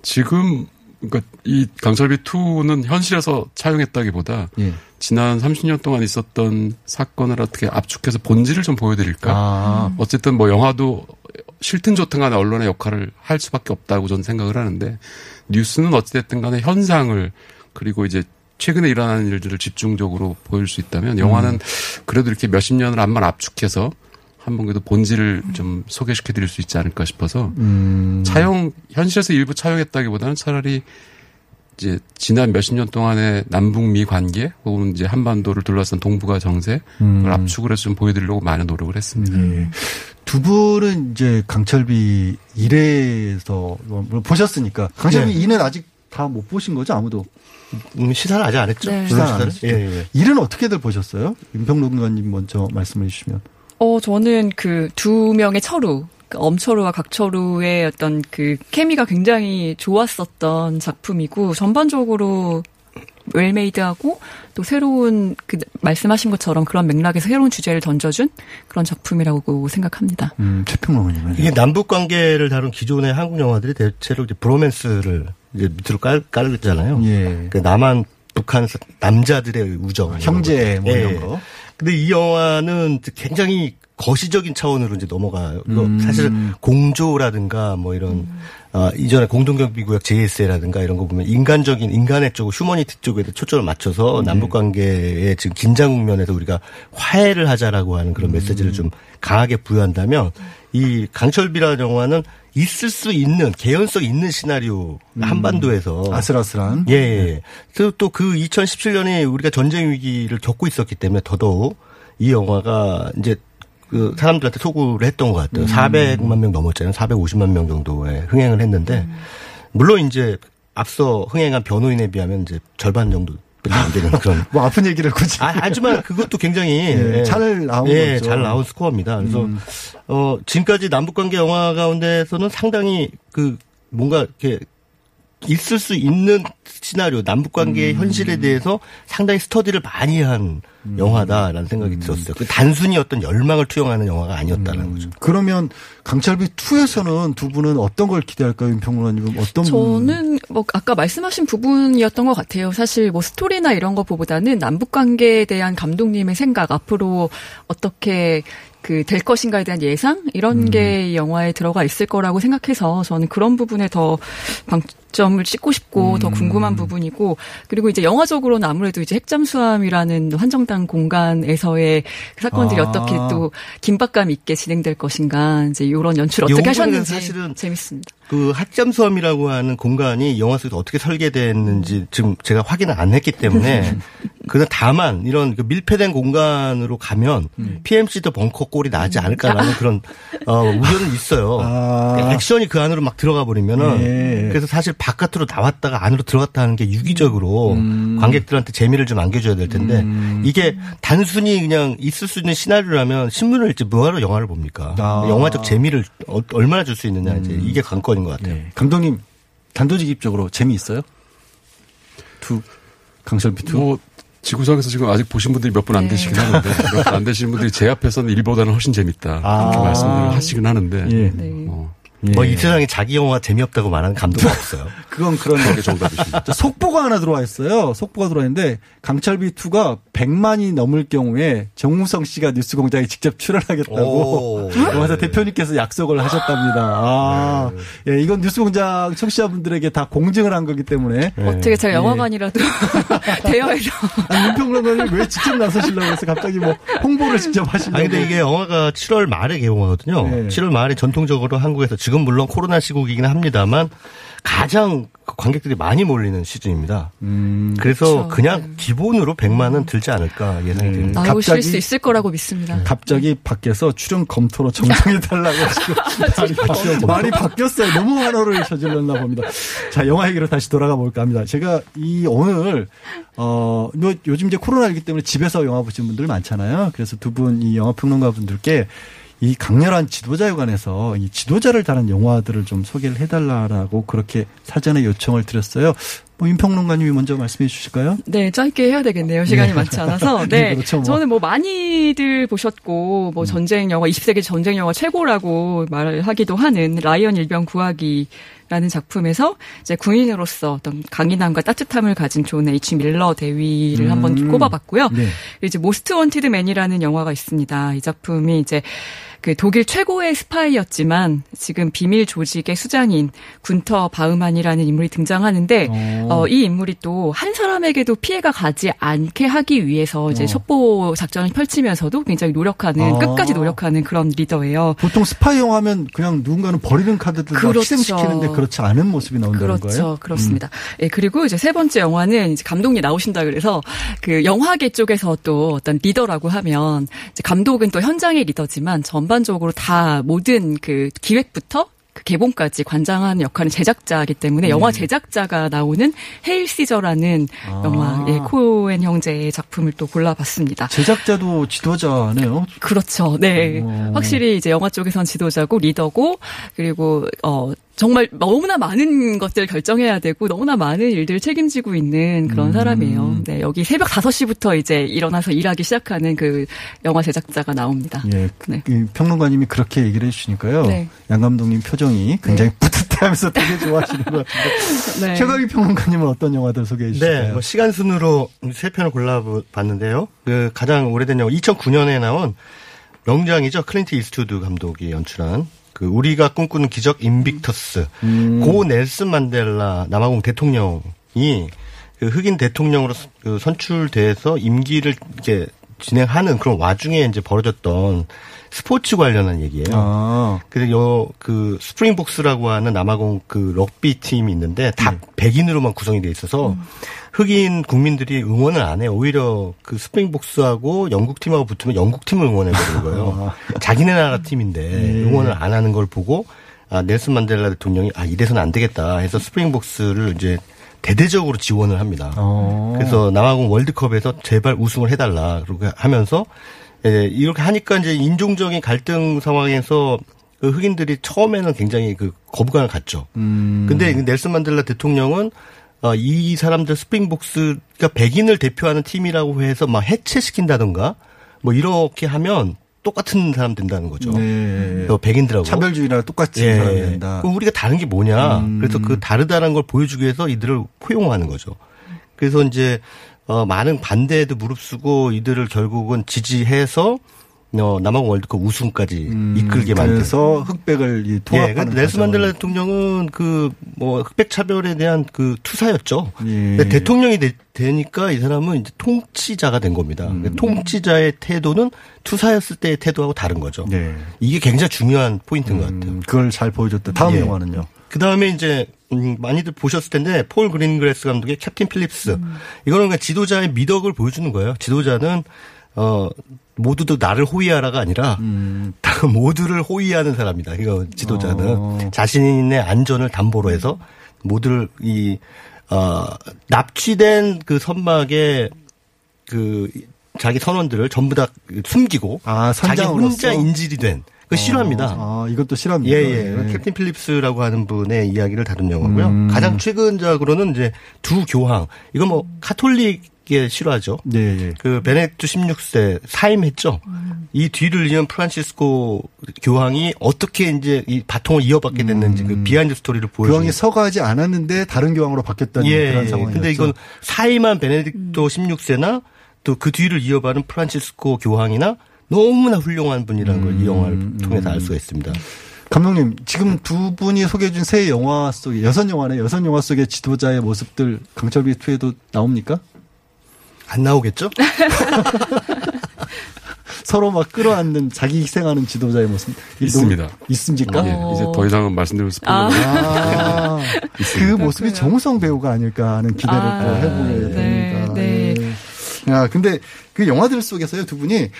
지금 그러니까 이 강철비 2는 현실에서 차용했다기보다 예. 지난 30년 동안 있었던 사건을 어떻게 압축해서 본질을 좀 보여드릴까. 아. 어쨌든 뭐 영화도 싫든 좋든 간에 언론의 역할을 할 수밖에 없다고 저는 생각을 하는데 뉴스는 어찌됐든 간에 현상을 그리고 이제 최근에 일어나는 일들을 집중적으로 보일 수 있다면 영화는 그래도 이렇게 몇십 년을 암만 압축해서 한 번 그래도 본질을 좀 소개시켜 드릴 수 있지 않을까 싶어서 음. 차용 현실에서 일부 차용했다기보다는 차라리 이제 지난 몇십 년 동안의 남북미 관계 혹은 이제 한반도를 둘러싼 동북아 정세 음. 를 압축을 해서 좀 보여드리려고 많은 노력을 했습니다. 예. 두 분은 이제 강철비 1회에서 물론 보셨으니까 강철비 네. 2는 아직 다 못 보신 거죠 아무도 음, 시사를 아직 안 했죠. 네. 시사 시사를? 안 하셨죠? 예, 예. 1은 어떻게들 보셨어요? 임평론가님 먼저 말씀해 주시면 어, 저는 그 두 명의 철우, 그 엄철우와 각철우의 어떤 그 케미가 굉장히 좋았었던 작품이고 전반적으로 웰메이드하고 또 새로운 그 말씀하신 것처럼 그런 맥락에서 새로운 주제를 던져준 그런 작품이라고 생각합니다. 음, 최평론가님은 이게 남북 관계를 다룬 기존의 한국 영화들이 대체로 이제 브로맨스를 이제 밑으로 깔, 깔잖아요. 예. 그 남한, 북한 남자들의 우정. 형제 뭐 예. 이런 거. 근데 이 영화는 굉장히 거시적인 차원으로 이제 넘어가요. 음. 사실 공조라든가 뭐 이런 아, 이전에 공동경비구역 JSA라든가 이런 거 보면 인간적인 인간의 쪽, 휴머니티 쪽에 초점을 맞춰서 네. 남북 관계의 지금 긴장 국면에서 우리가 화해를 하자라고 하는 그런 메시지를 좀 강하게 부여한다면 이 강철비라는 영화는 있을 수 있는 개연성 있는 시나리오 한반도에서 아슬아슬한. 예, 예. 그리고 또 그 2017년에 우리가 전쟁 위기를 겪고 있었기 때문에 더더욱 이 영화가 이제 그 사람들한테 소구를 했던 것 같아요. 400만 명 넘었잖아요. 450만 명 정도의 흥행을 했는데 물론 이제 앞서 흥행한 변호인에 비하면 이제 절반 정도 안 되는 그런 뭐 아픈 얘기를 굳이. 아, 하지만 그것도 굉장히 예, 잘 나온 예. 잘 나온 스코어입니다. 그래서 음. 어 지금까지 남북 관계 영화 가운데서는 상당히 그 뭔가 이렇게 있을 수 있는 시나리오 남북 관계의 음. 현실에 대해서 상당히 스터디를 많이 한 영화다라는 생각이 들었어요. 그 단순히 어떤 열망을 투영하는 영화가 아니었다는 거죠. 그러면 강철비 2에서는 두 분은 어떤 걸 기대할까요, 임평론가님은 어떤 분? 저는 뭐 아까 말씀하신 부분이었던 것 같아요. 사실 뭐 스토리나 이런 거보다는 남북 관계에 대한 감독님의 생각 앞으로 어떻게 그 될 것인가에 대한 예상 이런 게이 영화에 들어가 있을 거라고 생각해서 저는 그런 부분에 더 방점을 찍고 싶고 더 궁금한 부분이고 그리고 이제 영화적으로는 아무래도 이제 핵잠수함이라는 한정당 공간에서의 그 사건들이 아. 어떻게 또 긴박감 있게 진행될 것인가 이제 이런 연출 어떻게 하셨는지 사실은 재밌습니다. 그 학잠수함이라고 하는 공간이 영화 속에서 어떻게 설계됐는지 지금 제가 확인을 안 했기 때문에 <laughs> 그는 다만 이런 그 밀폐된 공간으로 가면 PMC도 벙커 꼴이 나지 않을까라는 그런 어, 우려는 있어요. 아. 액션이 그 안으로 막 들어가 버리면은 예. 그래서 사실 바깥으로 나왔다가 안으로 들어갔다 하는 게 유기적으로 음. 관객들한테 재미를 좀 안겨줘야 될 텐데 이게 단순히 그냥 있을 수 있는 시나리오라면 신문을 읽지 뭐하러 영화를 봅니까? 아. 영화적 재미를 어- 얼마나 줄 수 있느냐 이제 이게 관건인 것 같아요. 감독님 단도직입적으로 재미있어요? two 강철비 2. 뭐 지구상에서 지금 아직 보신 분들이 몇 분 안 네. 되시긴 하는데 몇 분 안 되시는 분들이 제 앞에서는 일보다는 훨씬 재밌다 아. 이렇게 말씀을 하시긴 하는데 예. 어, 뭐이 세상에 자기 영화 재미없다고 말하는 감독은 없어요. <laughs> 그건 그런 그게 정답이십니다. 자, 속보가 하나 들어와 있어요. 속보가 들어와 있는데 강철비 2가 100만이 넘을 경우에 정우성 씨가 뉴스공장에 직접 출연하겠다고 오. <laughs> 영화사 대표님께서 약속을 하셨답니다. 아, 예, 이건 뉴스공장 청취자분들에게 다 공증을 한 거기 때문에 어떻게 제가 예. 영화관이라도 <laughs> 대여해서 아니, 윤평론가님 왜 직접 나서시려고 해서 갑자기 뭐 홍보를 직접 하시려고 아니 근데 이게 영화가 7월 말에 개봉하거든요. 네. 7월 말에 전통적으로 한국에서 지금 물론 코로나 시국이긴 합니다만 가장 관객들이 많이 몰리는 시즌입니다. 그래서 그렇죠. 그냥 기본으로 100만 원 들지 않을까 예상이 됩니다. 나오실 수 있을 거라고 믿습니다. 갑자기 밖에서 출연 검토로 정정해 달라고 지금 말이, 바뀌어, 말이 바뀌었 어요. 너무 환호를 저질렀나 봅니다. 자, 영화 얘기로 다시 돌아가 볼까 합니다. 제가 이 오늘 어 요- 요즘 이제 코로나이기 때문에 집에서 영화 보시는 분들 많잖아요. 그래서 두 분 이 영화 평론가 분들께 이 강렬한 지도자에 관해서 이 지도자를 다룬 영화들을 좀 소개를 해달라라고 그렇게 사전에 요청을 드렸어요. 뭐 임평론가님이 먼저 말씀해 주실까요? 네, 짧게 해야 되겠네요. 시간이 네. 많지 않아서. <laughs> 네, 네. 그렇죠, 뭐. 저는 뭐 많이들 보셨고, 뭐 전쟁 영화, 20세기 전쟁 영화 최고라고 말하기도 하는 라이언 일병 구하기. 라는 작품에서 이제 군인으로서 어떤 강인함과 따뜻함을 가진 존 H 밀러 대위를 음. 한번 꼽아봤고요. 네. 이제 모스트 원티드 맨이라는 영화가 있습니다. 이 작품이 이제 그 독일 최고의 스파이였지만 지금 비밀 조직의 수장인 군터 바흐만이라는 인물이 등장하는데 어, 이 인물이 또 한 사람에게도 피해가 가지 않게 하기 위해서 이제 어. 첩보 작전을 펼치면서도 굉장히 노력하는 아. 끝까지 노력하는 그런 리더예요. 보통 스파이 영화면 그냥 누군가는 버리는 카드들 막 그렇죠. 희생시키는데 그렇지 않은 모습이 나온다는 그렇죠. 거예요. 음. 그렇습니다. 예, 그리고 이제 세 번째 영화는 이제 감독님 나오신다 그래서 그 영화계 쪽에서 또 어떤 리더라고 하면 이제 감독은 또 현장의 리더지만 전반 적으로 다 모든 그 기획부터 그 개봉까지 관장하는 역할은 제작자이기 때문에 네. 영화 제작자가 나오는 헤일 시저라는 아. 영화 예, 코엔 형제의 작품을 또 골라봤습니다. 제작자도 지도자네요. 그렇죠. 네. 확실히 이제 영화 쪽에선 지도자고 리더고 그리고 어 정말 너무나 많은 것들을 결정해야 되고 너무나 많은 일들을 책임지고 있는 그런 사람이에요. 네, 여기 새벽 5시부터 이제 일어나서 일하기 시작하는 그 영화 제작자가 나옵니다. 예, 이 평론가님이 그렇게 얘기를 해주시니까요. 네. 양 감독님 표정이 굉장히 뿌듯해하면서 되게 좋아하시는 것 같은데. <laughs> 네. 최강희 평론가님은 어떤 영화들 소개해 주실까요? 네, 뭐 시간 순으로 세 편을 골라봤는데요. 그 가장 오래된 영화 2009년에 나온 명장이죠. 클린트 이스트우드 감독이 연출한 그 우리가 꿈꾸는 기적 인빅터스. 음. 고 넬슨 만델라 남아공 대통령이 그 흑인 대통령으로 서- 그 선출돼서 임기를 이제 진행하는 그런 와중에 이제 벌어졌던 스포츠 관련한 얘기예요. 아. 그래서 요, 그, 스프링복스라고 하는 남아공 그 럭비 팀이 있는데 다 네. 백인으로만 구성이 돼 있어서 음. 흑인 국민들이 응원을 안 해요. 오히려 그 스프링복스하고 영국 팀하고 붙으면 영국 팀을 응원해 버리는 거예요. <laughs> 자기네 나라 팀인데 아. 네. 응원을 안 하는 걸 보고 아, 넬슨 만델라 대통령이 아, 이래서는 안 되겠다 해서 스프링복스를 이제 대대적으로 지원을 합니다. 어. 그래서 남아공 월드컵에서 제발 우승을 해달라 그렇게 하면서 예, 이렇게 하니까 이제 인종적인 갈등 상황에서 그 흑인들이 처음에는 굉장히 그 거부감을 갖죠. 음. 근데 그 넬슨 만델라 대통령은 어, 이 사람들 스프링복스가 백인을 대표하는 팀이라고 해서 막 해체시킨다던가 뭐 이렇게 하면 똑같은 사람 된다는 거죠. 네. 또 백인들하고 차별주의랑 똑같이 예. 사람이 된다. 그럼 우리가 다른 게 뭐냐? 음. 그래서 그 다르다는 걸 보여주기 위해서 이들을 포용하는 거죠. 그래서 이제 어, 많은 반대에도 무릅쓰고 이들을 결국은 지지해서 어, 남아공 월드컵 우승까지 이끌게 만든. 음, 그래서 흑백을 이 예, 통합하는 근데 넬슨 과정을. 만델라 대통령은 그 뭐 흑백 차별에 대한 그 투사였죠. 예. 대통령이 되, 니까이 사람은 이제 통치자가 된 겁니다. 음. 통치자의 태도는 투사였을 때의 태도하고 다른 거죠. 이게 굉장히 중요한 포인트인 것 같아요. 네. 예. 그걸 잘 보여줬다. 다음 영화는요. 그 다음에 이제 음, 많이들 보셨을 텐데 폴 그린그래스 감독의 캡틴 필립스 이거는 그냥 지도자의 미덕을 보여주는 거예요. 지도자는 어 모두도 나를 호위하라가 아니라 다 <laughs> 모두를 호위하는 사람이다. 이거 지도자는 자신의 안전을 담보로 해서 모두를 이 어, 납치된 그 선막에 그 자기 선원들을 전부 다 숨기고 자기 선장으로서? 혼자 인질이 된 그 실화입니다. 아, 이것도 실화입니다. 예, 예. 캡틴 필립스라고 하는 분의 이야기를 다룬 영화고요. 음. 가장 최근작으로는 이제 두 교황. 이거 뭐 카톨릭의 실화죠. 네, 예. 그 베네딕트 16세 사임했죠. 이 뒤를 이은 프란시스코 교황이 어떻게 이제 이 바통을 이어받게 됐는지 그 behind story를 보여주는 교황이 서거하지 않았는데 다른 교황으로 바뀌었다는 예, 그런 예. 상황이었죠. 근데 이건 사임한 베네딕토 16세나 또 그 뒤를 이어받은 프란치스코 교황이나 너무나 훌륭한 분이라는 걸 이 영화를 통해서 알 수가 있습니다. 감독님, 지금 두 분이 소개해준 새 영화 속에, 여섯 영화네, 여섯 영화 속의 지도자의 모습들 강철비 2에도 나옵니까? 안 나오겠죠? <laughs> 서로 막 끌어안는 자기 희생하는 지도자의 모습 있습니다. 있습니까? 예, 이제 더 이상은 말씀드리면 스포일러. 아, <laughs> 그 모습이 정우성 배우가 아닐까 하는 기대를 아, 또 해보게 됩니다. 네, 예. 아, 근데 그 영화들 속에서요, 두 분이,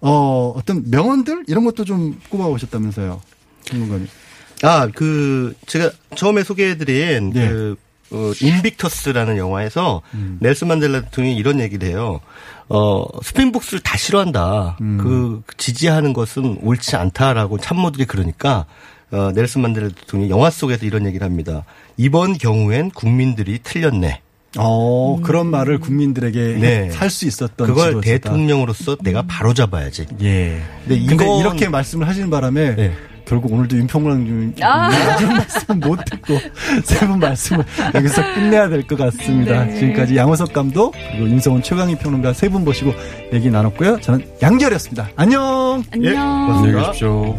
어, 어떤 명언들? 이런 것도 좀 꼽아오셨다면서요. 전문가님. 아, 그, 제가 처음에 소개해드린, 네. 그, 어, 인빅터스라는 영화에서 음. 넬슨 만델라 대통령이 이런 얘기를 해요. 어, 스프링복스를 다 싫어한다. 음. 그, 지지하는 것은 옳지 않다라고 참모들이 그러니까, 어, 넬슨 만델라 대통령이 영화 속에서 이런 얘기를 합니다. 이번 경우엔 국민들이 틀렸네. 어, 그런 말을 국민들에게 네. 살수 있었던 그걸 지도자다. 대통령으로서 내가 바로 잡아야지. 예. 근데, 근데 이건- 이렇게 말씀을 하시는 바람에 네. 결국 오늘도 윤평랑 아. 말씀 못 듣고 <laughs> 세 분 말씀을 여기서 끝내야 될 것 같습니다. 네. 지금까지 양호석 감독 그리고 임성훈 최강희 평론가 세 분 모시고 얘기 나눴고요. 저는 양지열이었습니다. 안녕. 안녕. 안녕히 계십시오.